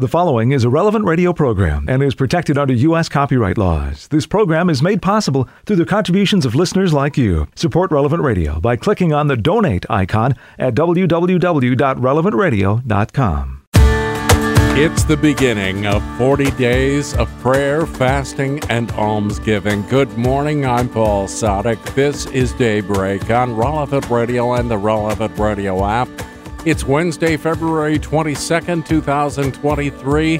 The following is a relevant radio program and is protected under U.S. copyright laws. This program is made possible through the contributions of listeners like you. Support Relevant Radio by clicking on the donate icon at www.relevantradio.com. It's the beginning of 40 days of prayer, fasting, and almsgiving. Good morning. I'm Paul Sadek. This is Daybreak on Relevant Radio and the Relevant Radio app. It's Wednesday, February 22nd, 2023,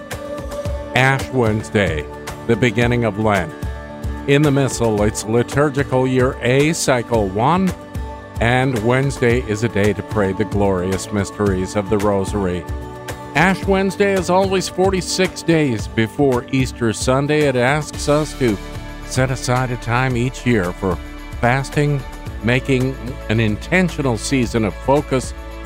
Ash Wednesday, the beginning of Lent. In the Missal, it's liturgical year A, cycle 1, and Wednesday is a day to pray the glorious mysteries of the Rosary. Ash Wednesday is always 46 days before Easter Sunday. It asks us to set aside a time each year for fasting, making an intentional season of focus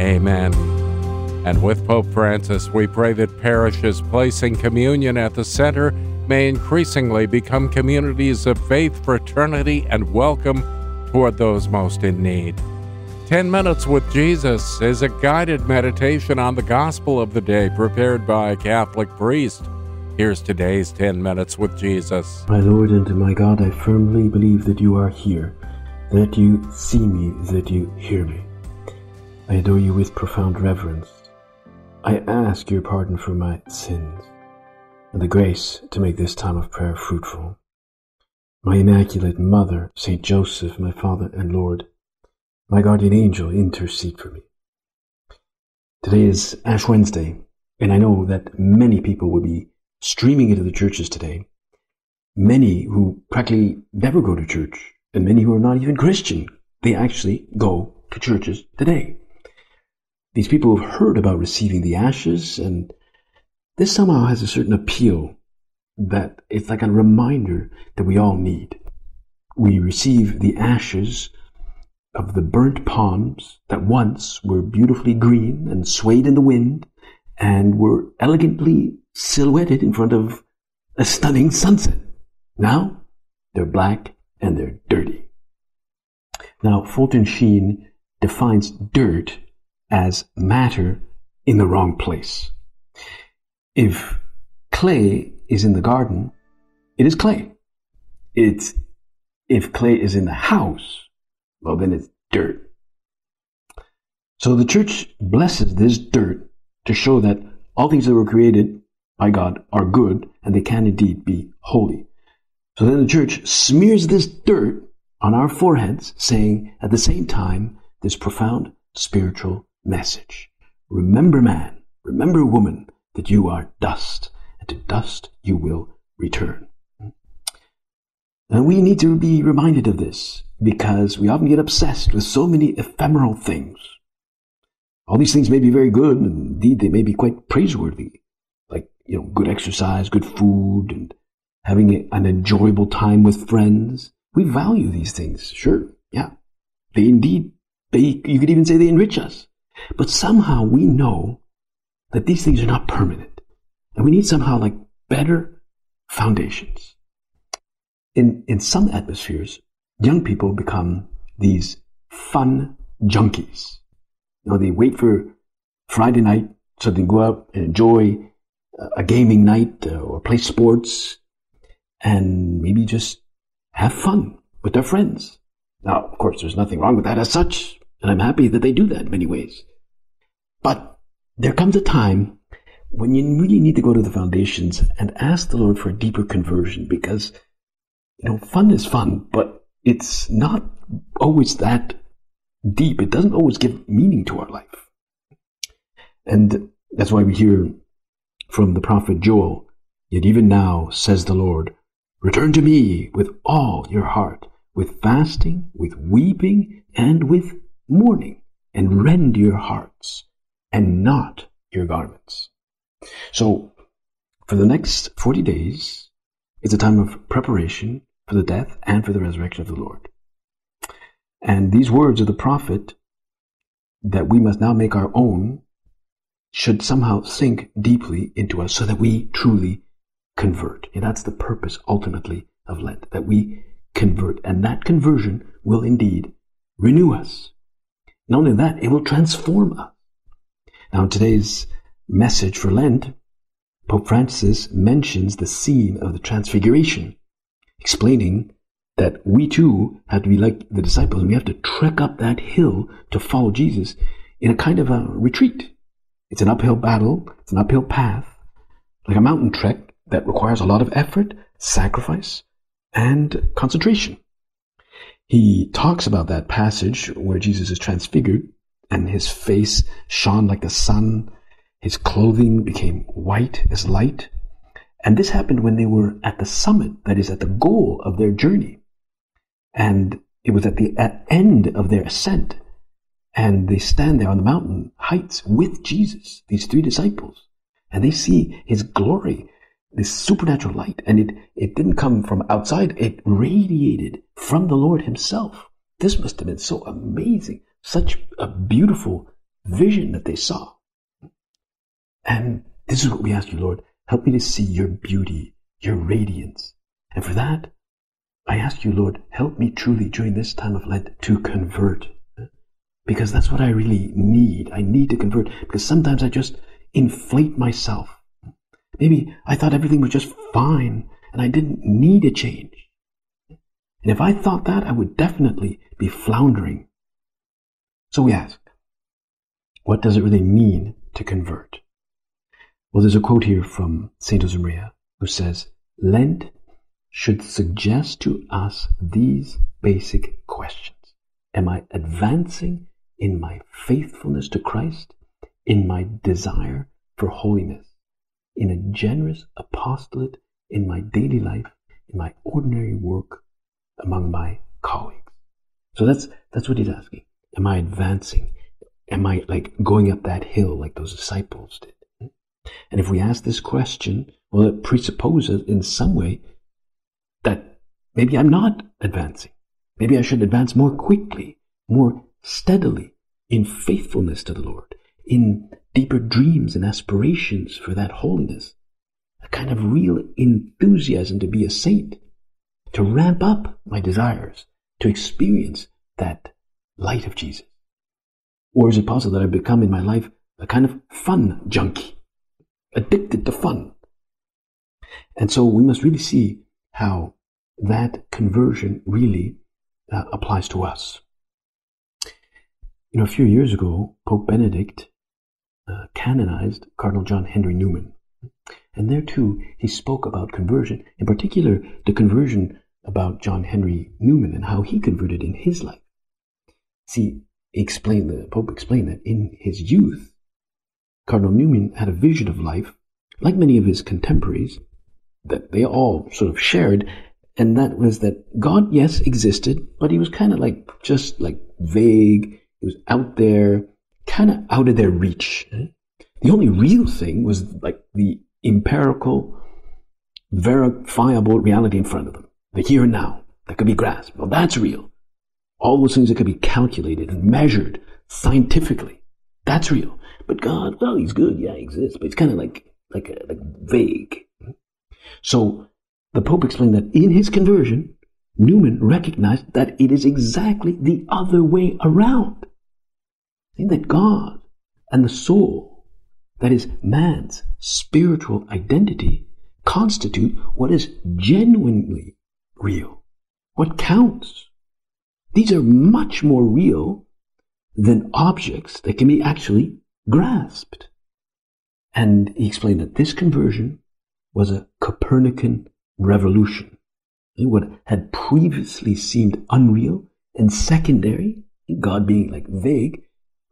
Amen. And with Pope Francis, we pray that parishes placing communion at the center may increasingly become communities of faith, fraternity, and welcome toward those most in need. 10 Minutes with Jesus is a guided meditation on the gospel of the day prepared by a Catholic priest. Here's today's 10 Minutes with Jesus. My Lord and my God, I firmly believe that you are here, that you see me, that you hear me. I adore you with profound reverence. I ask your pardon for my sins and the grace to make this time of prayer fruitful. My Immaculate Mother, Saint Joseph, my Father and Lord, my guardian angel, intercede for me. Today is Ash Wednesday, and I know that many people will be streaming into the churches today. Many who practically never go to church, and many who are not even Christian, they actually go to churches today. These people have heard about receiving the ashes, and this somehow has a certain appeal that it's like a reminder that we all need. We receive the ashes of the burnt palms that once were beautifully green and swayed in the wind and were elegantly silhouetted in front of a stunning sunset. Now they're black and they're dirty. Now, Fulton Sheen defines dirt as matter in the wrong place. If clay is in the garden, it is clay. It's, if clay is in the house, well, then it's dirt. So the church blesses this dirt to show that all things that were created by God are good and they can indeed be holy. So then the church smears this dirt on our foreheads, saying at the same time this profound spiritual message. Remember, man, remember, woman, that you are dust, and to dust you will return. And we need to be reminded of this because we often get obsessed with so many ephemeral things. All these things may be very good, and indeed they may be quite praiseworthy, like you know, good exercise, good food, and having an enjoyable time with friends. We value these things, sure, yeah. They indeed, they, you could even say they enrich us. But somehow we know that these things are not permanent. And we need somehow like better foundations. In, in some atmospheres, young people become these fun junkies. You know, they wait for Friday night so they can go out and enjoy a gaming night uh, or play sports and maybe just have fun with their friends. Now, of course, there's nothing wrong with that as such, and I'm happy that they do that in many ways. But there comes a time when you really need to go to the foundations and ask the Lord for a deeper conversion because, you know, fun is fun, but it's not always that deep. It doesn't always give meaning to our life. And that's why we hear from the prophet Joel, Yet even now, says the Lord, return to me with all your heart, with fasting, with weeping, and with mourning, and rend your hearts and not your garments. So, for the next 40 days, it's a time of preparation for the death and for the resurrection of the Lord. And these words of the prophet that we must now make our own should somehow sink deeply into us so that we truly convert. And that's the purpose ultimately of Lent, that we convert. And that conversion will indeed renew us. Not only that, it will transform us. Now, in today's message for Lent, Pope Francis mentions the scene of the Transfiguration, explaining that we too have to be like the disciples and we have to trek up that hill to follow Jesus in a kind of a retreat. It's an uphill battle, it's an uphill path, like a mountain trek that requires a lot of effort, sacrifice, and concentration. He talks about that passage where Jesus is transfigured and his face shone like the sun, his clothing became white as light. And this happened when they were at the summit, that is, at the goal of their journey. And it was at the at end of their ascent. And they stand there on the mountain heights with Jesus, these three disciples. And they see his glory, this supernatural light. And it, it didn't come from outside, it radiated from the Lord himself. This must have been so amazing, such a beautiful vision that they saw. And this is what we ask you, Lord. Help me to see your beauty, your radiance. And for that, I ask you, Lord, help me truly during this time of Lent to convert. Because that's what I really need. I need to convert because sometimes I just inflate myself. Maybe I thought everything was just fine and I didn't need a change. And if I thought that, I would definitely be floundering. So we ask, what does it really mean to convert? Well, there's a quote here from St. Josemaria who says, Lent should suggest to us these basic questions. Am I advancing in my faithfulness to Christ, in my desire for holiness, in a generous apostolate in my daily life, in my ordinary work among my colleagues? So that's, that's what he's asking. Am I advancing? Am I like going up that hill like those disciples did? And if we ask this question, well, it presupposes in some way that maybe I'm not advancing. Maybe I should advance more quickly, more steadily in faithfulness to the Lord, in deeper dreams and aspirations for that holiness, a kind of real enthusiasm to be a saint, to ramp up my desires, to experience that light of Jesus. Or is it possible that I've become in my life a kind of fun junkie, addicted to fun? And so we must really see how that conversion really uh, applies to us. You know, a few years ago, Pope Benedict uh, canonized Cardinal John Henry Newman. And there too, he spoke about conversion, in particular, the conversion about John Henry Newman and how he converted in his life. See, explained, the Pope explained that in his youth, Cardinal Newman had a vision of life, like many of his contemporaries, that they all sort of shared, and that was that God, yes, existed, but he was kind of like just like vague. He was out there, kind of out of their reach. The only real thing was like the empirical, verifiable reality in front of them, the here and now that could be grasped. Well, that's real. All those things that could be calculated and measured scientifically, that's real. But God, well, He's good, yeah, He exists, but it's kind of like like uh, like vague. So the Pope explained that in his conversion, Newman recognized that it is exactly the other way around. That God and the soul, that is, man's spiritual identity, constitute what is genuinely real, what counts. These are much more real than objects that can be actually grasped. And he explained that this conversion was a Copernican revolution. What had previously seemed unreal and secondary, God being like vague,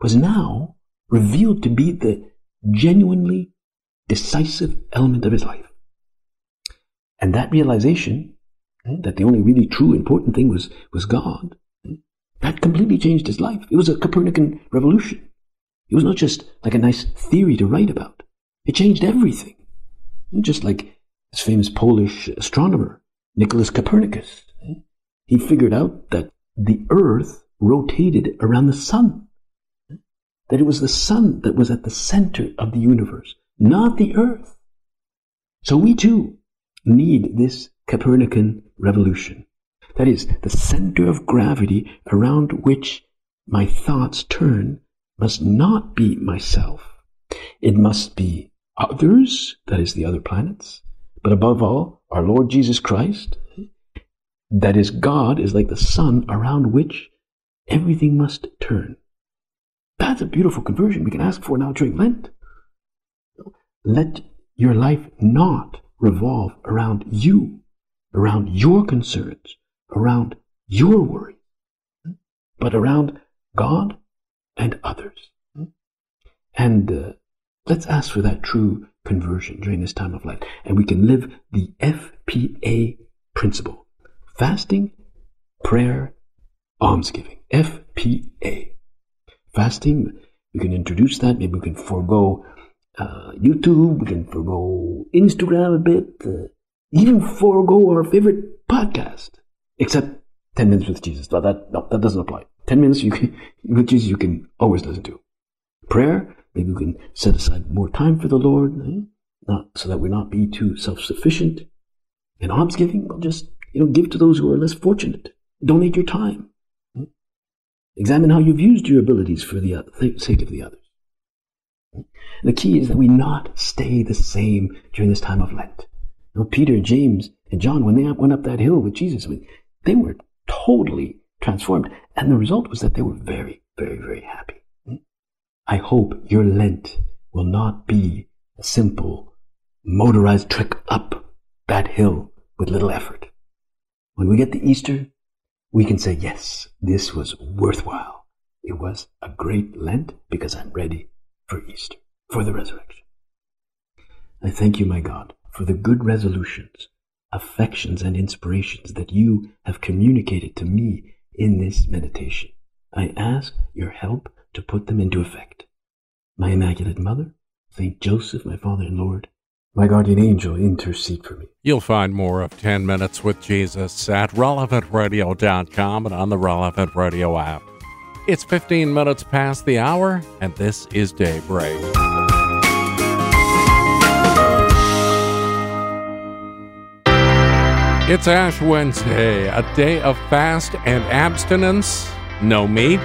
was now revealed to be the genuinely decisive element of his life. And that realization that the only really true important thing was, was God, that completely changed his life. It was a Copernican revolution. It was not just like a nice theory to write about. It changed everything. Just like this famous Polish astronomer, Nicholas Copernicus. Eh? He figured out that the earth rotated around the sun. That it was the sun that was at the center of the universe, not the earth. So we too need this Copernican revolution. That is, the center of gravity around which my thoughts turn must not be myself. It must be others, that is, the other planets, but above all, our Lord Jesus Christ. That is, God is like the sun around which everything must turn. That's a beautiful conversion we can ask for now during Lent. Let your life not revolve around you, around your concerns, around your worry, but around God and others. And uh, let's ask for that true conversion during this time of life. And we can live the FPA principle fasting, prayer, almsgiving. FPA. Fasting, we can introduce that. Maybe we can forego uh, YouTube, we can forego Instagram a bit, uh, even forego our favorite podcast, except 10 minutes with Jesus. But that, no, that doesn't apply. 10 minutes you can, with Jesus you can always listen to. Prayer, maybe we can set aside more time for the Lord, eh? not so that we not be too self-sufficient. And almsgiving, well, just, you know, give to those who are less fortunate. Donate your time. Eh? Examine how you've used your abilities for the sake of the others. And the key is that we not stay the same during this time of Lent. You know, Peter, James, and John, when they went up that hill with Jesus, they were totally transformed. And the result was that they were very, very, very happy. I hope your Lent will not be a simple motorized trek up that hill with little effort. When we get to Easter, we can say, yes, this was worthwhile. It was a great Lent because I'm ready for Easter, for the resurrection. I thank you, my God, for the good resolutions, affections, and inspirations that you have communicated to me in this meditation. I ask your help to put them into effect. My Immaculate Mother, Saint Joseph, my Father and Lord, my guardian angel, intercede for me. You'll find more of 10 Minutes with Jesus at relevantradio.com and on the Relevant Radio app. It's 15 minutes past the hour, and this is Daybreak. It's Ash Wednesday, a day of fast and abstinence, no meat,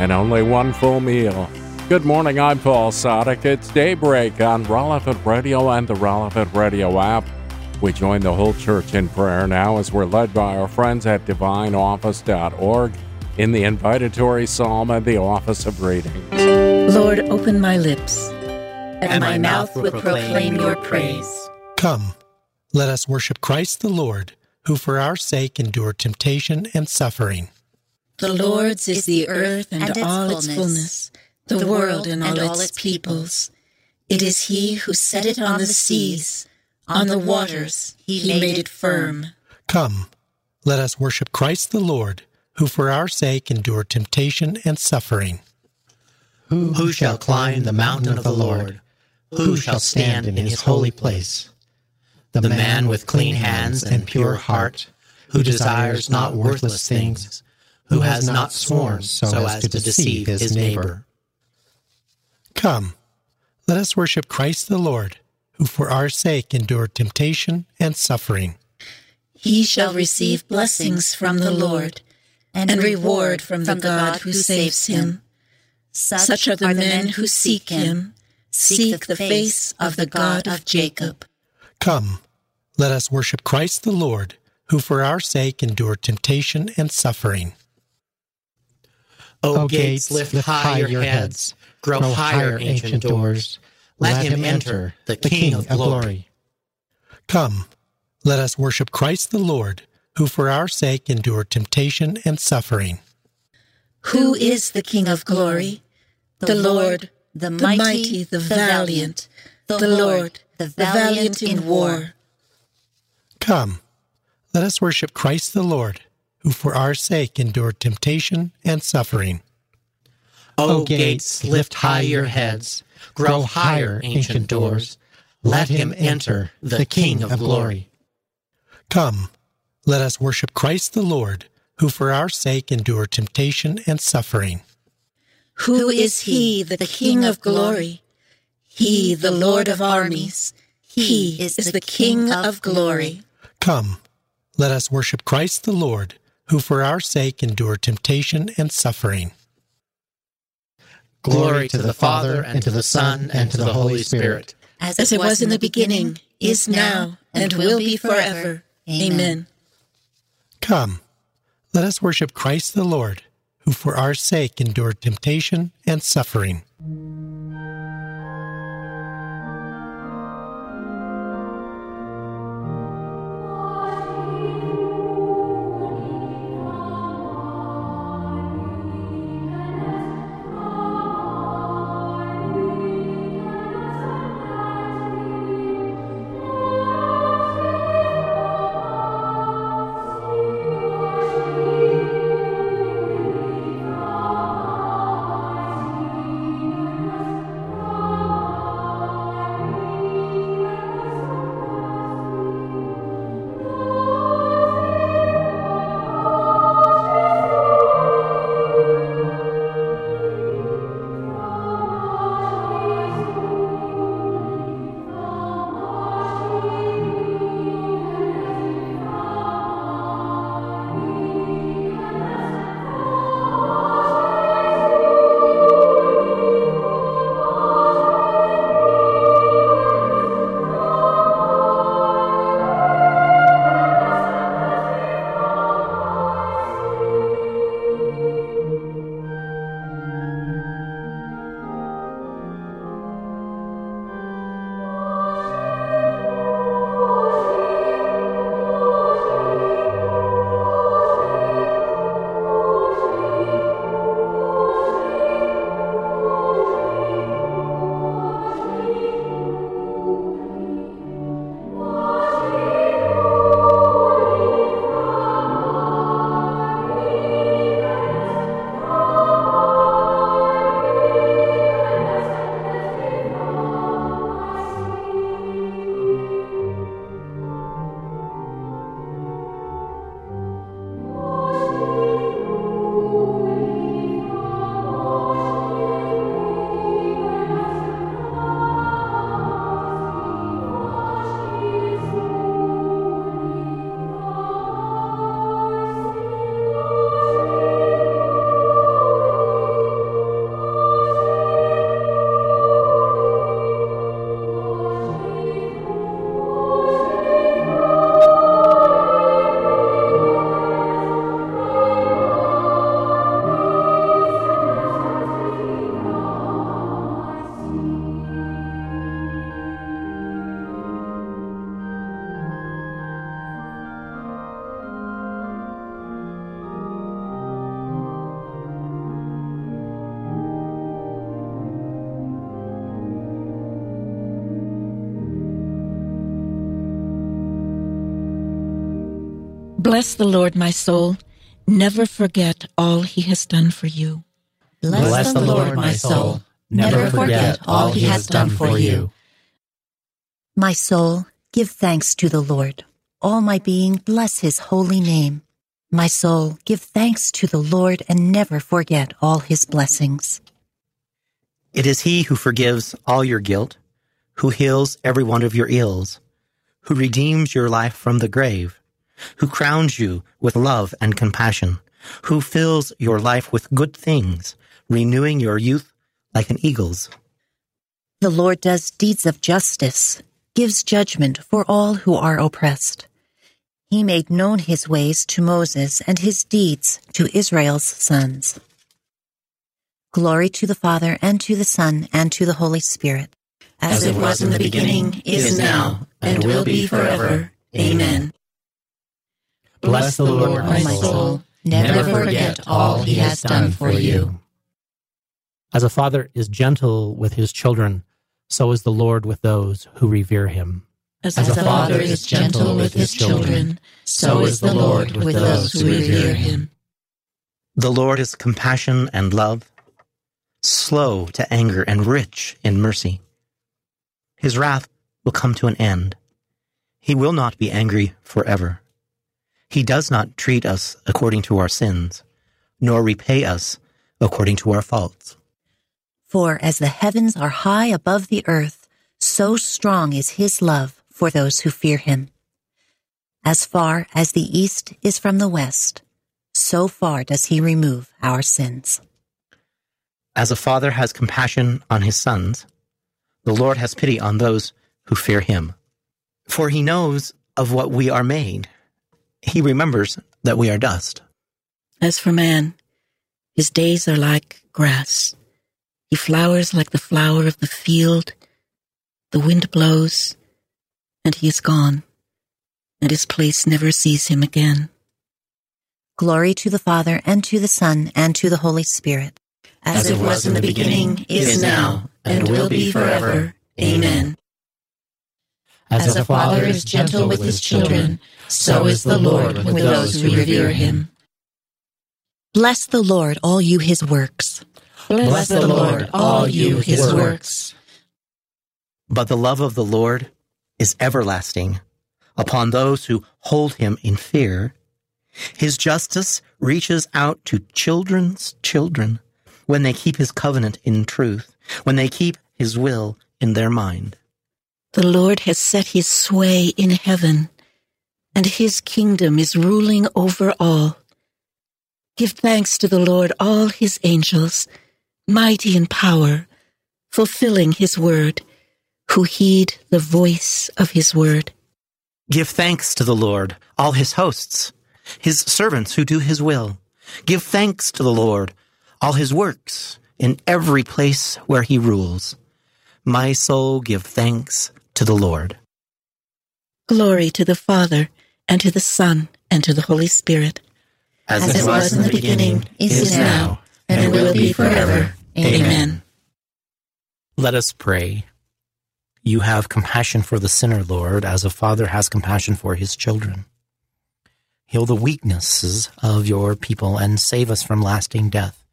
and only one full meal. Good morning, I'm Paul Sadek. It's Daybreak on Relevant Radio and the Relevant Radio app. We join the whole church in prayer now as we're led by our friends at divineoffice.org in the invitatory psalm and the office of readings. Lord, open my lips, and my mouth will proclaim your praise. Come let us worship Christ the Lord, who for our sake endured temptation and suffering. The Lord's is the earth and, and all its fullness, the, the world and all, its, its peoples. It is He who set it on the seas, on the waters, He made it firm. Come, let us worship Christ the Lord, who for our sake endured temptation and suffering. Who, who shall climb the mountain of the Lord? Who shall stand in his holy place? The man with clean hands and pure heart, who desires not worthless things, who has not sworn so as to deceive his neighbor. Come, let us worship Christ the Lord, who for our sake endured temptation and suffering. He shall receive blessings from the Lord, and reward from the God who saves him. Such are the men who seek him, seek the face of the God of Jacob. Come, let us worship Christ the Lord, who for our sake endured temptation and suffering. O, o gates, lift, lift high your heads, grow, grow higher, ancient doors. Let, let him enter, the King of glory. Come, let us worship Christ the Lord, who for our sake endured temptation and suffering. Who is the King of glory? The Lord, the mighty, the valiant, the Lord, the valiant in war. Come, let us worship Christ the Lord, who for our sake endured temptation and suffering. O gates, lift high your heads. Grow higher, ancient doors. Let him enter, the King of glory. Come, let us worship Christ the Lord, who for our sake endured temptation and suffering. Who is he, the King of glory? He, the Lord of armies. He is the King of glory. Come, let us worship Christ the Lord, who for our sake endured temptation and suffering. Glory to the Father, and to the Son, and to the Holy Spirit. As it was in the beginning, is now, and will be forever. Amen. Come, let us worship Christ the Lord, who for our sake endured temptation and suffering. Bless the Lord, my soul. Never forget all he has done for you. Bless the Lord, my soul. Never forget all he has done for you. My soul, give thanks to the Lord. All my being, bless his holy name. My soul, give thanks to the Lord and never forget all his blessings. It is he who forgives all your guilt, who heals every one of your ills, who redeems your life from the grave, who crowns you with love and compassion, who fills your life with good things, renewing your youth like an eagle's. The Lord does deeds of justice, gives judgment for all who are oppressed. He made known his ways to Moses and his deeds to Israel's sons. Glory to the Father and to the Son and to the Holy Spirit. As it was in the beginning, is now, and will be forever. Amen. Bless the Lord, my soul. Never forget all he has done for you. As a father is gentle with his children, so is the Lord with those who revere him. As, a father is gentle with his children, so is the Lord with those who revere him. The Lord is compassion and love, slow to anger and rich in mercy. His wrath will come to an end. He will not be angry forever. He does not treat us according to our sins, nor repay us according to our faults. For as the heavens are high above the earth, so strong is his love for those who fear him. As far as the east is from the west, so far does he remove our sins. As a father has compassion on his sons, the Lord has pity on those who fear him. For he knows of what we are made. He remembers that we are dust. As for man, his days are like grass. He flowers like the flower of the field. The wind blows, and he is gone, and his place never sees him again. Glory to the Father, and to the Son, and to the Holy Spirit. As it was in the beginning, is now, and will be forever. Amen. As a father is gentle with his children, so is the Lord with those who revere him. Bless the Lord, all you his works. Bless the Lord, all you his works. But the love of the Lord is everlasting upon those who hold him in fear. His justice reaches out to children's children when they keep his covenant in truth, when they keep his will in their mind. The Lord has set his sway in heaven, and his kingdom is ruling over all. Give thanks to the Lord, all his angels, mighty in power, fulfilling his word, who heed the voice of his word. Give thanks to the Lord, all his hosts, his servants who do his will. Give thanks to the Lord, all his works, in every place where he rules. My soul give thanks to the Lord. Glory to the Father, and to the Son, and to the Holy Spirit. As, As it was in the beginning, is now, and will be forever. Amen. Let us pray. You have compassion for the sinner, Lord, as a father has compassion for his children. Heal the weaknesses of your people and save us from lasting death,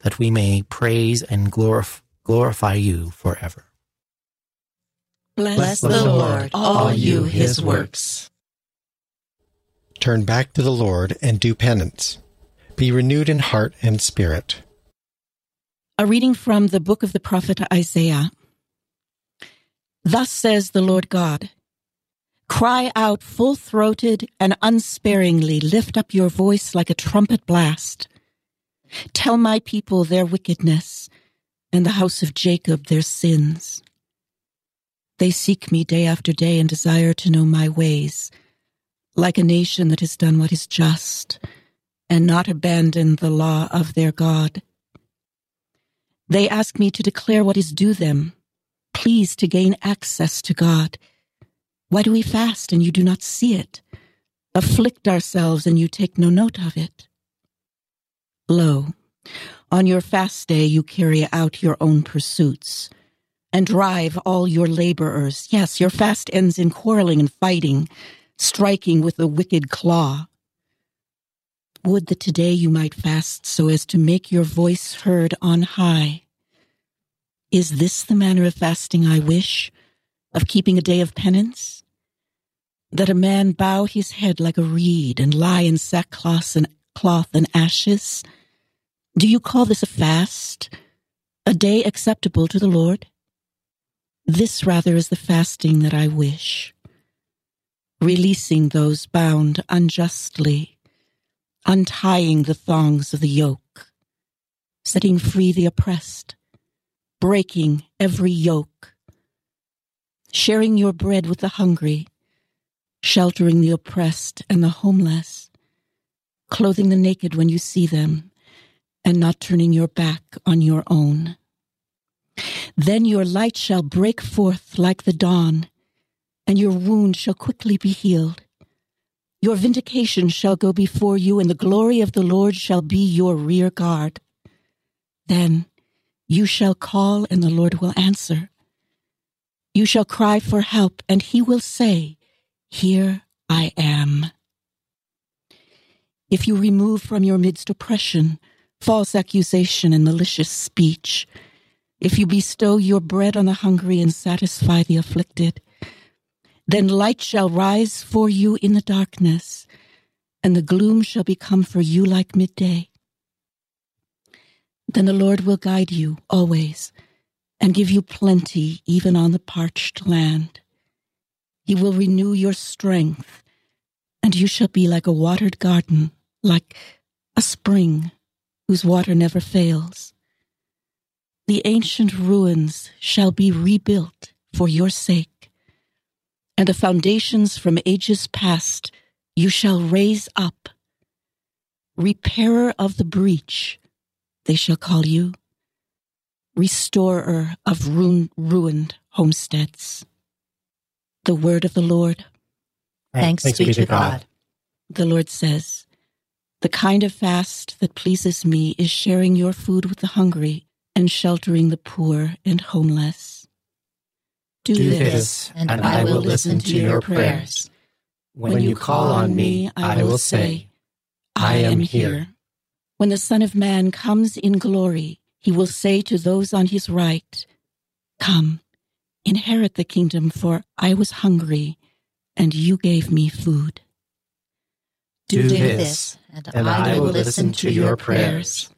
that we may praise and glorify you forever. Bless the Lord, all you his works. Turn back to the Lord and do penance. Be renewed in heart and spirit. A reading from the book of the prophet Isaiah. Thus says the Lord God Cry out full throated and unsparingly, lift up your voice like a trumpet blast. Tell my people their wickedness, and the house of Jacob their sins. They seek me day after day and desire to know my ways, like a nation that has done what is just and not abandoned the law of their God. They ask me to declare what is due them, pleased to gain access to God. Why do we fast and you do not see it? Afflict ourselves and you take no note of it. Lo, on your fast day you carry out your own pursuits and drive all your laborers. Yes, your fast ends in quarreling and fighting, striking with the wicked claw. Would that today you might fast so as to make your voice heard on high. Is this the manner of fasting I wish, of keeping a day of penance? That a man bow his head like a reed and lie in sackcloth and cloth and ashes? Do you call this a fast, a day acceptable to the Lord? This rather is the fasting that I wish, releasing those bound unjustly, untying the thongs of the yoke, setting free the oppressed, breaking every yoke, sharing your bread with the hungry, sheltering the oppressed and the homeless, clothing the naked when you see them, and not turning your back on your own. Then your light shall break forth like the dawn, and your wound shall quickly be healed. Your vindication shall go before you, and the glory of the Lord shall be your rear guard. Then you shall call, and the Lord will answer. You shall cry for help, and he will say, Here I am. If you remove from your midst oppression, false accusation and malicious speech, if you bestow your bread on the hungry and satisfy the afflicted, then light shall rise for you in the darkness, and the gloom shall become for you like midday. Then the Lord will guide you always and give you plenty even on the parched land. He will renew your strength, and you shall be like a watered garden, like a spring whose water never fails. The ancient ruins shall be rebuilt for your sake, and the foundations from ages past you shall raise up. Repairer of the breach, they shall call you, restorer of ruin, ruined homesteads. The word of the Lord. Thanks, Thanks be to God. God. The Lord says, The kind of fast that pleases me is sharing your food with the hungry and sheltering the poor and homeless. Do, Do this, and, and I will listen to your prayers. When you call on me, I will say, I am here. When the Son of Man comes in glory, he will say to those on his right, Come, inherit the kingdom, for I was hungry, and you gave me food. Do, Do this, and, and I will listen to your prayers.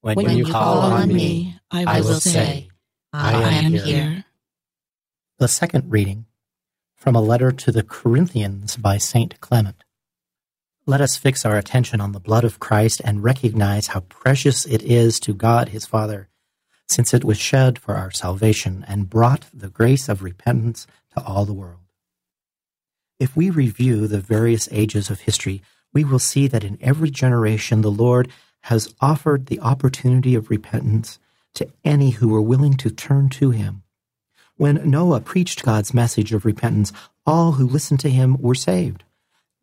When, when you call on me, I will say, I am here. The second reading from a letter to the Corinthians by St. Clement. Let us fix our attention on the blood of Christ and recognize how precious it is to God his Father, since it was shed for our salvation and brought the grace of repentance to all the world. If we review the various ages of history, we will see that in every generation the Lord has offered the opportunity of repentance to any who were willing to turn to him. When Noah preached God's message of repentance, all who listened to him were saved.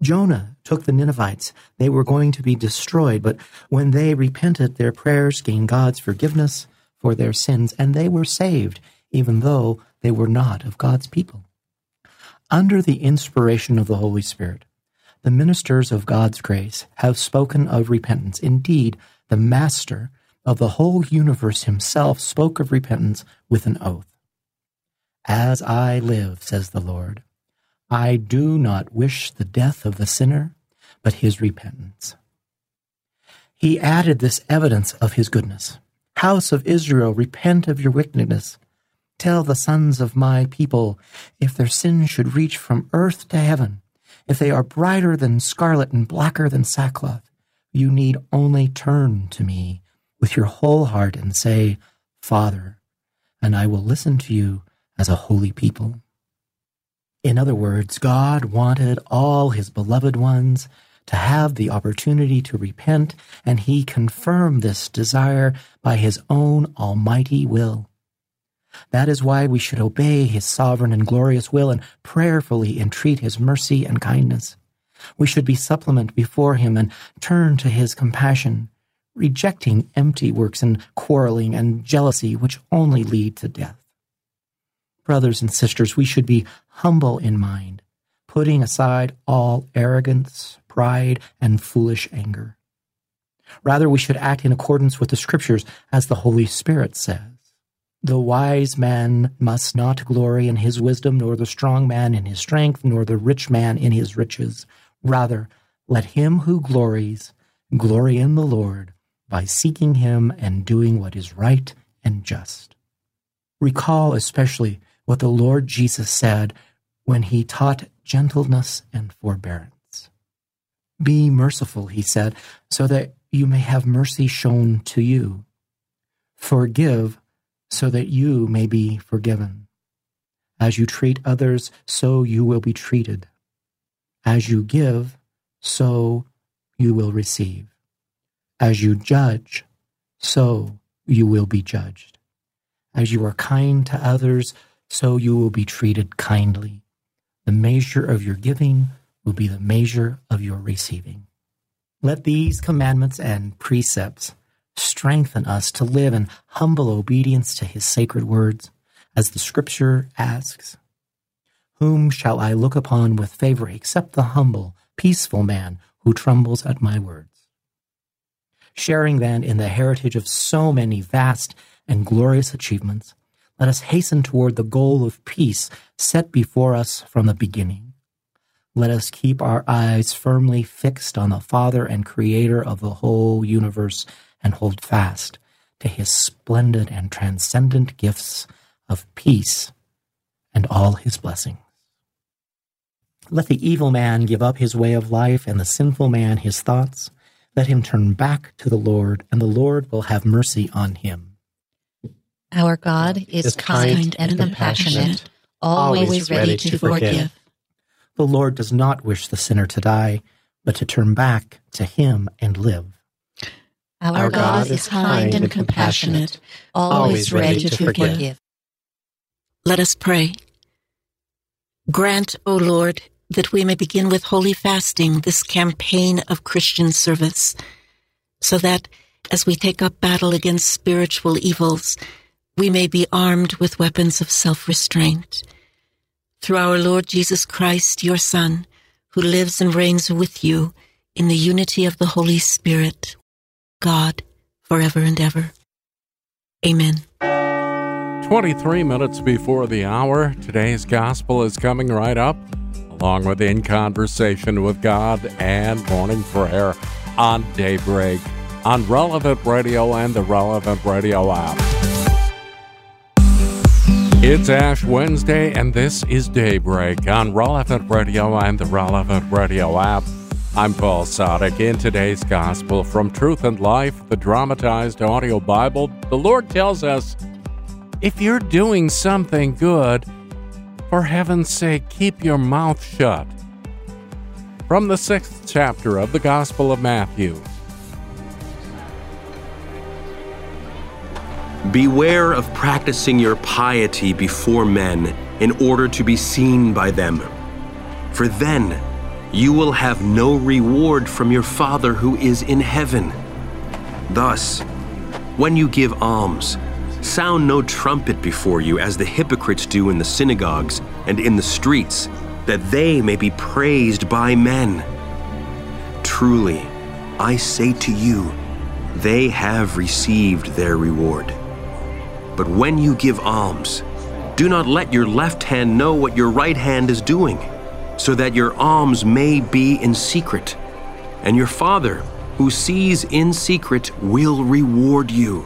Jonah took the Ninevites. They were going to be destroyed, but when they repented, their prayers gained God's forgiveness for their sins, and they were saved, even though they were not of God's people. Under the inspiration of the Holy Spirit, the ministers of God's grace have spoken of repentance. Indeed, the Master of the whole universe himself spoke of repentance with an oath. As I live, says the Lord, I do not wish the death of the sinner, but his repentance. He added this evidence of his goodness. House of Israel, repent of your wickedness. Tell the sons of my people, if their sins should reach from earth to heaven, if they are brighter than scarlet and blacker than sackcloth, you need only turn to me with your whole heart and say, Father, and I will listen to you as a holy people. In other words, God wanted all his beloved ones to have the opportunity to repent, and he confirmed this desire by his own almighty will. That is why we should obey his sovereign and glorious will and prayerfully entreat his mercy and kindness. We should be supplement before him and turn to his compassion, rejecting empty works and quarreling and jealousy which only lead to death. Brothers and sisters, we should be humble in mind, putting aside all arrogance, pride, and foolish anger. Rather, we should act in accordance with the Scriptures as the Holy Spirit says. The wise man must not glory in his wisdom, nor the strong man in his strength, nor the rich man in his riches. Rather, let him who glories glory in the Lord by seeking him and doing what is right and just. Recall especially what the Lord Jesus said when he taught gentleness and forbearance. Be merciful, he said, so that you may have mercy shown to you. Forgive so that you may be forgiven. As you treat others, so you will be treated. As you give, so you will receive. As you judge, so you will be judged. As you are kind to others, so you will be treated kindly. The measure of your giving will be the measure of your receiving. Let these commandments and precepts strengthen us to live in humble obedience to his sacred words, as the scripture asks. Whom shall I look upon with favor except the humble, peaceful man who trembles at my words? Sharing then in the heritage of so many vast and glorious achievements, let us hasten toward the goal of peace set before us from the beginning. Let us keep our eyes firmly fixed on the Father and Creator of the whole universe and hold fast to his splendid and transcendent gifts of peace and all his blessings. Let the evil man give up his way of life and the sinful man his thoughts. Let him turn back to the Lord, and the Lord will have mercy on him. Our God is, is kind, kind and and compassionate, compassionate, always, always ready, ready to, to forgive. forgive. The Lord does not wish the sinner to die, but to turn back to him and live. Our, Our God, God is is kind kind and and compassionate, compassionate, always ready to forgive. forgive. Let us pray. Grant, O Lord, that we may begin with holy fasting this campaign of Christian service, so that as we take up battle against spiritual evils, we may be armed with weapons of self restraint. Through our Lord Jesus Christ, your Son, who lives and reigns with you in the unity of the Holy Spirit, God, forever and ever. Amen. 23 minutes before the hour, today's gospel is coming right up, along with In Conversation with God and morning prayer on Daybreak on Relevant Radio and the Relevant Radio app. It's Ash Wednesday, and this is Daybreak on Relevant Radio and the Relevant Radio app. I'm Paul Sadek. In today's Gospel from Truth and Life, the dramatized audio Bible, the Lord tells us if you're doing something good, for heaven's sake, keep your mouth shut. From the sixth chapter of the Gospel of Matthew. Beware of practicing your piety before men in order to be seen by them. For then you will have no reward from your Father who is in heaven. Thus, when you give alms, sound no trumpet before you as the hypocrites do in the synagogues and in the streets, that they may be praised by men. Truly, I say to you, they have received their reward. But when you give alms, do not let your left hand know what your right hand is doing, so that your alms may be in secret. And your Father, who sees in secret, will reward you.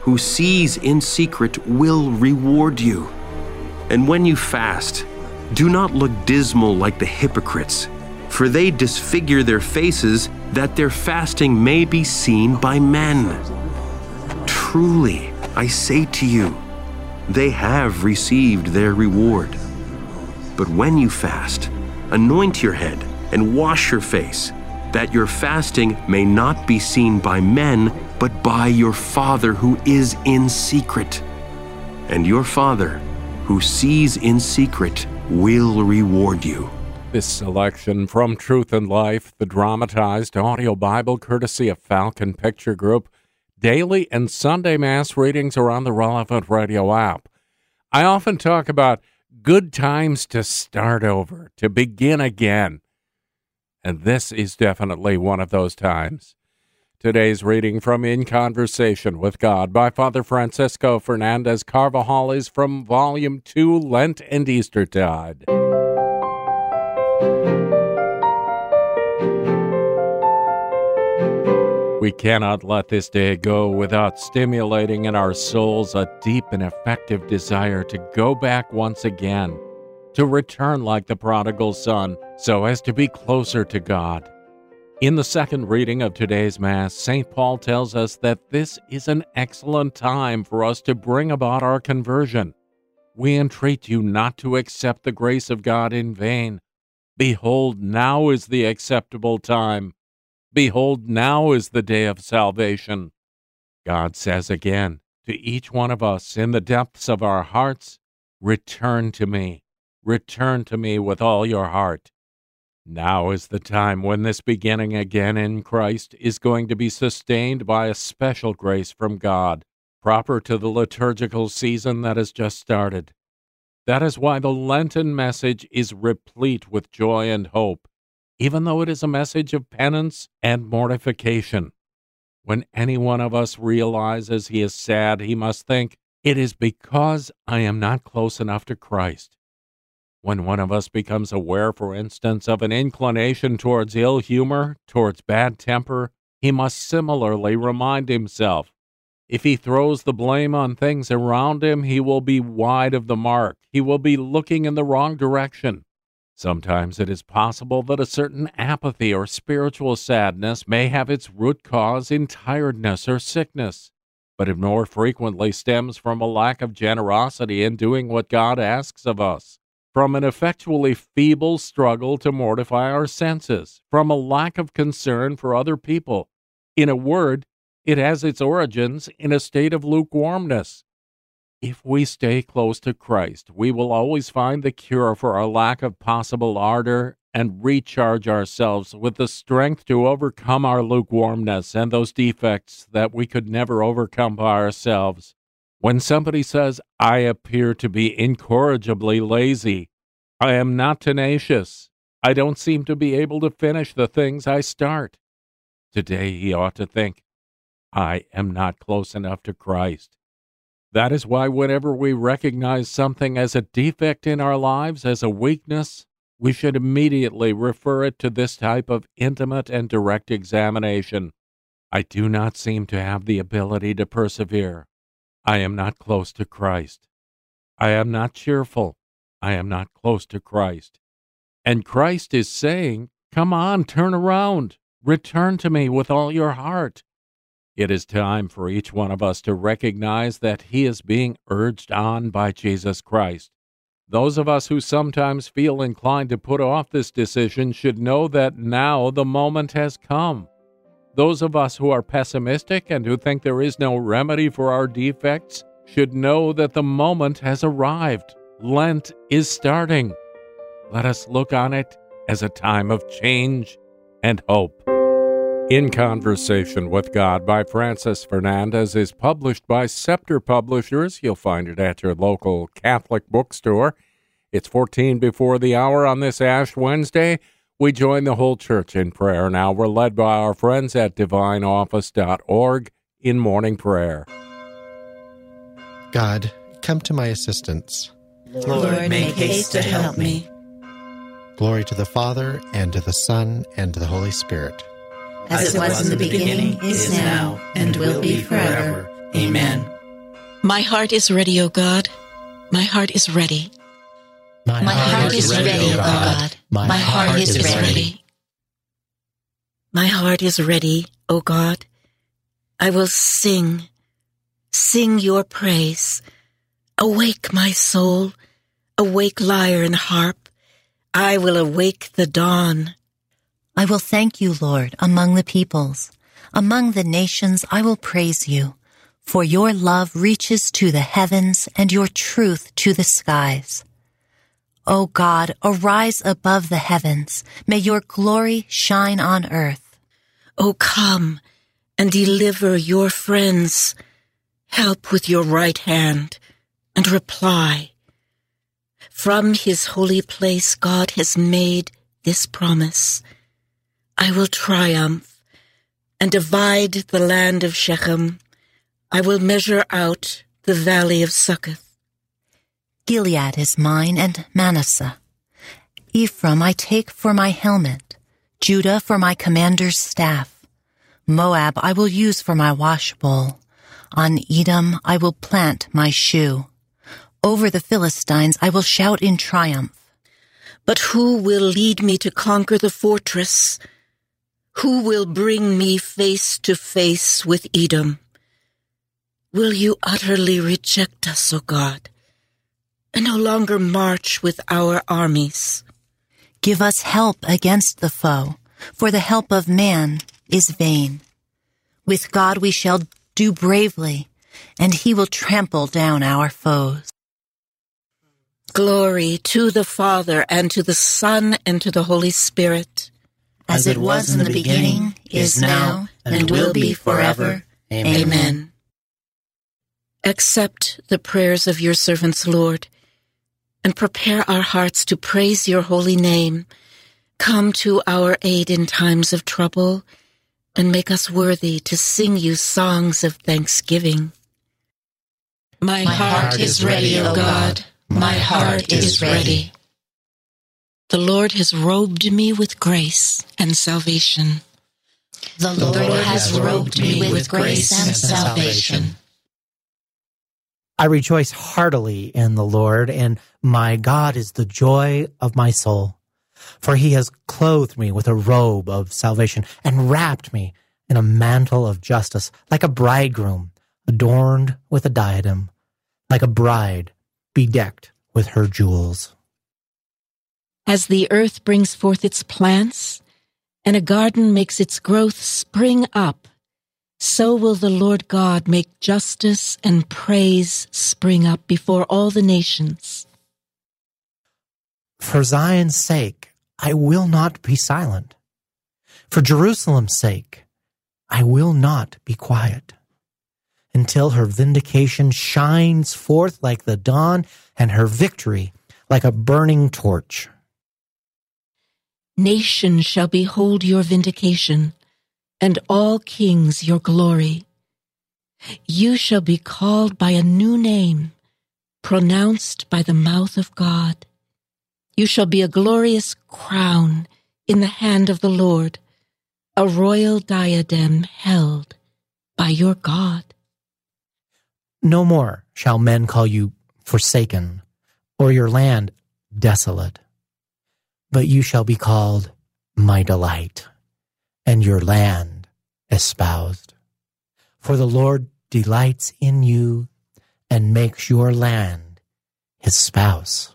who sees in secret will reward you. And when you fast, do not look dismal like the hypocrites, for they disfigure their faces that their fasting may be seen by men. Truly, I say to you, they have received their reward. But when you fast, anoint your head and wash your face, that your fasting may not be seen by men, but by your Father who is in secret. And your Father, who sees in secret, will reward you. This selection from Truth and Life, the dramatized audio Bible courtesy of Falcon Picture Group. Daily and Sunday Mass readings are on the relevant radio app. I often talk about good times to start over, to begin again. And this is definitely one of those times. Today's reading from In Conversation with God by Father Francisco Fernandez Carvajal is from Volume 2, Lent and Eastertide. We cannot let this day go without stimulating in our souls a deep and effective desire to go back once again, to return like the prodigal son, so as to be closer to God. In the second reading of today's Mass, St. Paul tells us that this is an excellent time for us to bring about our conversion. We entreat you not to accept the grace of God in vain. Behold, now is the acceptable time. Behold, now is the day of salvation. God says again to each one of us in the depths of our hearts, Return to me, return to me with all your heart. Now is the time when this beginning again in Christ is going to be sustained by a special grace from God, proper to the liturgical season that has just started. That is why the Lenten message is replete with joy and hope, even though it is a message of penance and mortification. When any one of us realizes he is sad, he must think, It is because I am not close enough to Christ. When one of us becomes aware, for instance, of an inclination towards ill humor, towards bad temper, he must similarly remind himself if he throws the blame on things around him, he will be wide of the mark. He will be looking in the wrong direction. Sometimes it is possible that a certain apathy or spiritual sadness may have its root cause in tiredness or sickness, but it more frequently stems from a lack of generosity in doing what God asks of us, from an effectually feeble struggle to mortify our senses, from a lack of concern for other people. In a word, it has its origins in a state of lukewarmness. If we stay close to Christ, we will always find the cure for our lack of possible ardor and recharge ourselves with the strength to overcome our lukewarmness and those defects that we could never overcome by ourselves. When somebody says, I appear to be incorrigibly lazy, I am not tenacious, I don't seem to be able to finish the things I start. Today he ought to think, I am not close enough to Christ. That is why, whenever we recognize something as a defect in our lives, as a weakness, we should immediately refer it to this type of intimate and direct examination. I do not seem to have the ability to persevere. I am not close to Christ. I am not cheerful. I am not close to Christ. And Christ is saying, Come on, turn around. Return to me with all your heart. It is time for each one of us to recognize that he is being urged on by Jesus Christ. Those of us who sometimes feel inclined to put off this decision should know that now the moment has come. Those of us who are pessimistic and who think there is no remedy for our defects should know that the moment has arrived. Lent is starting. Let us look on it as a time of change and hope. In Conversation with God by Francis Fernandez is published by Scepter Publishers. You'll find it at your local Catholic bookstore. It's 14 before the hour on this Ash Wednesday. We join the whole church in prayer. Now we're led by our friends at divineoffice.org in morning prayer. God, come to my assistance. Lord, make haste to help me. Glory to the Father, and to the Son, and to the Holy Spirit as it was in the beginning, is now, and will be forever. Amen. My heart is ready, O God. My heart is ready. My, My heart, heart, is ready, ready O God. My, My heart, heart is, is ready. ready. My heart is ready, O God. I will sing, sing your praise. Awake, my soul. Awake, lyre and harp. I will awake the dawn. I will thank you, Lord, among the peoples. Among the nations I will praise you, for your love reaches to the heavens and your truth to the skies. O God, arise above the heavens. May your glory shine on earth. O come and deliver your friends. Help with your right hand and reply. From his holy place, God has made this promise. I will triumph and divide the land of Shechem. I will measure out the valley of Succoth. Gilead is mine and Manasseh. Ephraim I take for my helmet, Judah for my commander's staff. Moab I will use for my washbowl. On Edom I will plant my shoe. Over the Philistines I will shout in triumph. But who will lead me to conquer the fortress? Who will bring me face to face with Edom? Will you utterly reject us, O God, and no longer march with our armies? Give us help against the foe, for the help of man is vain. With God we shall do bravely, and he will trample down our foes. Glory to the Father, and to the Son, and to the Holy Spirit. As it was in the beginning, is now, and will be forever. Amen. Accept the prayers of your servants, Lord, and prepare our hearts to praise your holy name. Come to our aid in times of trouble, and make us worthy to sing you songs of thanksgiving. My, heart is ready, O God. My heart is ready. The Lord has robed me with grace and salvation. The Lord has robed me with grace and salvation. I rejoice heartily in the Lord, and my God is the joy of my soul. For he has clothed me with a robe of salvation and wrapped me in a mantle of justice, like a bridegroom adorned with a diadem, like a bride bedecked with her jewels. As the earth brings forth its plants, and a garden makes its growth spring up, so will the Lord God make justice and praise spring up before all the nations. For Zion's sake, I will not be silent. For Jerusalem's sake, I will not be quiet until her vindication shines forth like the dawn and her victory like a burning torch. Nations shall behold your vindication, and all kings your glory. You shall be called by a new name, pronounced by the mouth of God. You shall be a glorious crown in the hand of the Lord, a royal diadem held by your God. No more shall men call you forsaken, or your land desolate but you shall be called my delight, and your land espoused. For the Lord delights in you and makes your land his spouse.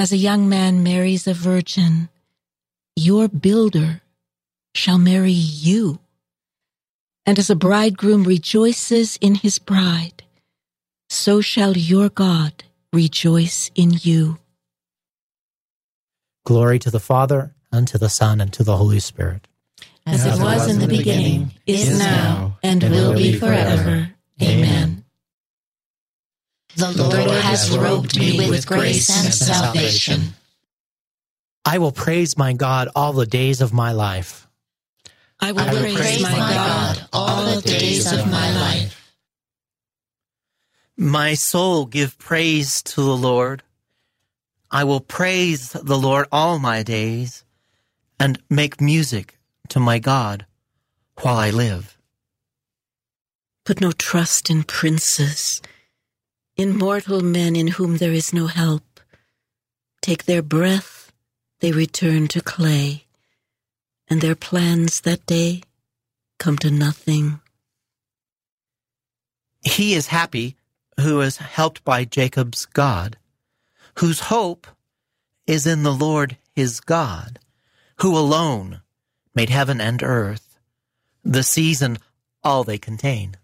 As a young man marries a virgin, your builder shall marry you. And as a bridegroom rejoices in his bride, so shall your God rejoice in you. Glory to the Father, and to the Son, and to the Holy Spirit. As, it was in the beginning, is now, and will be forever. Amen. The Lord has robed me with grace and salvation. I will praise my God all the days of my life. I will, I will praise, praise my God all the days of my life. My soul give praise to the Lord. I will praise the Lord all my days and make music to my God while I live. Put no trust in princes, in mortal men in whom there is no help. Take their breath, they return to clay, and their plans that day come to nothing. He is happy who is helped by Jacob's God, whose hope is in the Lord his God, who alone made heaven and earth, the seas and all they contain.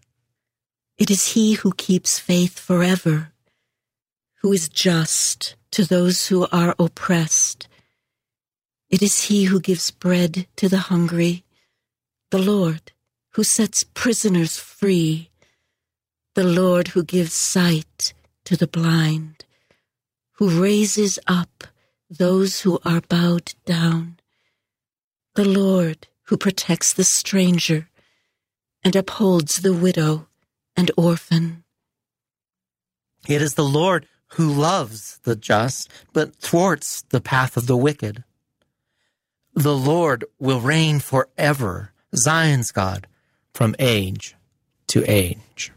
It is he who keeps faith forever, who is just to those who are oppressed. It is he who gives bread to the hungry, the Lord who sets prisoners free, the Lord who gives sight to the blind, who raises up those who are bowed down, the Lord who protects the stranger and upholds the widow and orphan. It is the Lord who loves the just, but thwarts the path of the wicked. The Lord will reign forever, Zion's God, from age to age.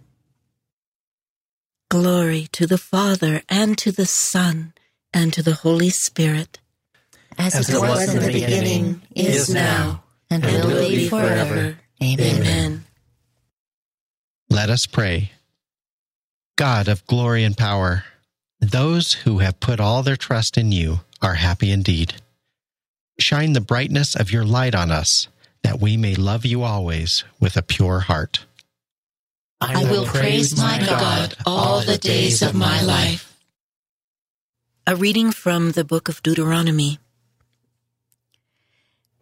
Glory to the Father and to the Son and to the Holy Spirit. As, As it was in the beginning, is now, and will be forever. Amen. Let us pray. God of glory and power, those who have put all their trust in you are happy indeed. Shine the brightness of your light on us, that we may love you always with a pure heart. I will praise my God all the days of my life. A reading from the book of Deuteronomy.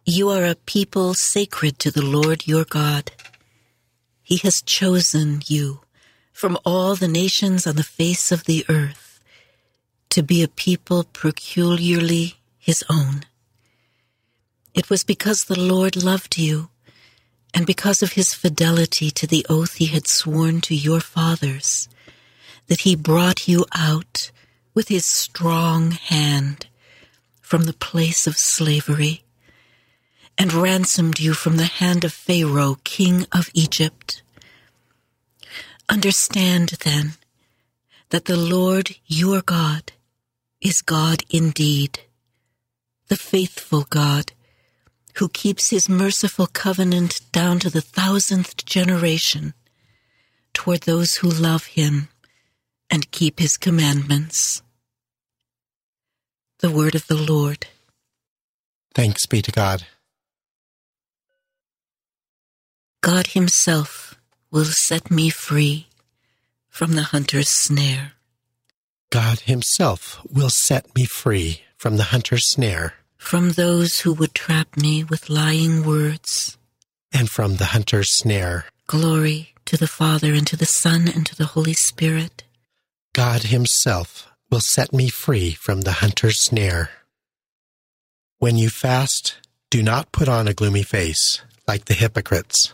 You are a people sacred to the Lord your God. He has chosen you from all the nations on the face of the earth to be a people peculiarly his own. It was because the Lord loved you and because of his fidelity to the oath he had sworn to your fathers that he brought you out with his strong hand from the place of slavery and ransomed you from the hand of Pharaoh, king of Egypt. Understand then that the Lord your God is God indeed, the faithful God who keeps his merciful covenant down to the thousandth generation toward those who love him and keep his commandments. The word of the Lord. Thanks be to God. God Himself will set me free from the hunter's snare. God Himself will set me free from the hunter's snare, from those who would trap me with lying words, and from the hunter's snare. Glory to the Father, and to the Son, and to the Holy Spirit. God Himself will set me free from the hunter's snare. When you fast, do not put on a gloomy face like the hypocrites.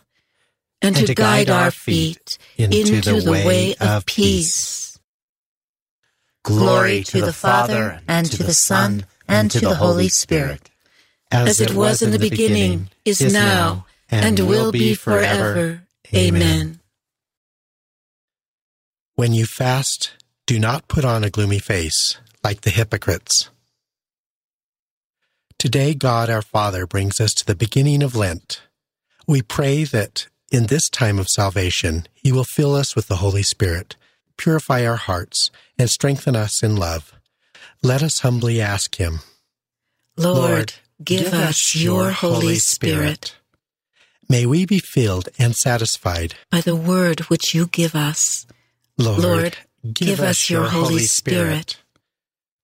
and, to guide our feet into, into the way of peace. Glory to the Father, and to the Son, and to the Holy Spirit, as it was in the beginning, is now, and will be forever. Amen. When you fast, do not put on a gloomy face, like the hypocrites. Today, God our Father brings us to the beginning of Lent. We pray that in this time of salvation, He will fill us with the Holy Spirit, purify our hearts, and strengthen us in love. Let us humbly ask Him, Lord, give, give us your Holy Spirit. May we be filled and satisfied by the word which you give us. Lord, Lord give, give us your Holy Spirit.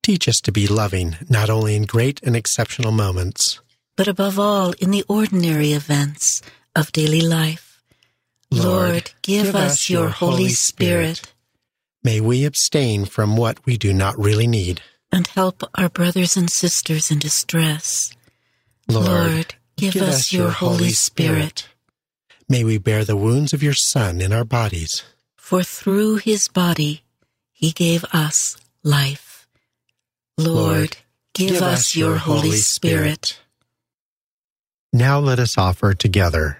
Teach us to be loving, not only in great and exceptional moments, but above all in the ordinary events of daily life. Lord, give, us your Holy Spirit. May we abstain from what we do not really need. And help our brothers and sisters in distress. Lord, give, give, us your Holy Spirit. May we bear the wounds of your Son in our bodies. For through his body he gave us life. Lord, give, give, us your Holy. Spirit. Now let us offer together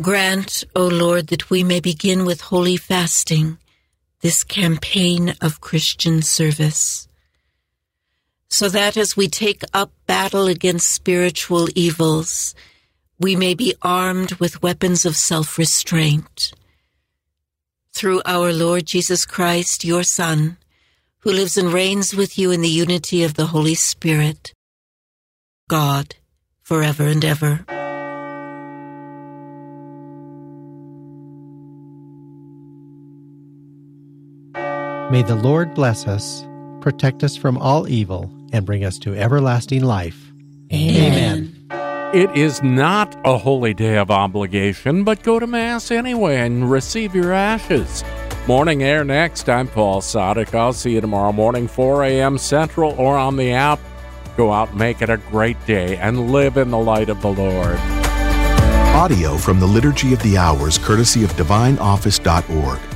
Grant, O Lord, that we may begin with holy fasting this campaign of Christian service, so that as we take up battle against spiritual evils, we may be armed with weapons of self restraint. Through our Lord Jesus Christ, your Son, who lives and reigns with you in the unity of the Holy Spirit, God, forever and ever. May the Lord bless us, protect us from all evil, and bring us to everlasting life. Amen. It is not a holy day of obligation, but go to Mass anyway and receive your ashes. Morning air next. I'm Paul Sadek. I'll see you tomorrow morning, 4 a.m. Central or on the app. Go out, make it a great day, and live in the light of the Lord. Audio from the Liturgy of the Hours, courtesy of DivineOffice.org.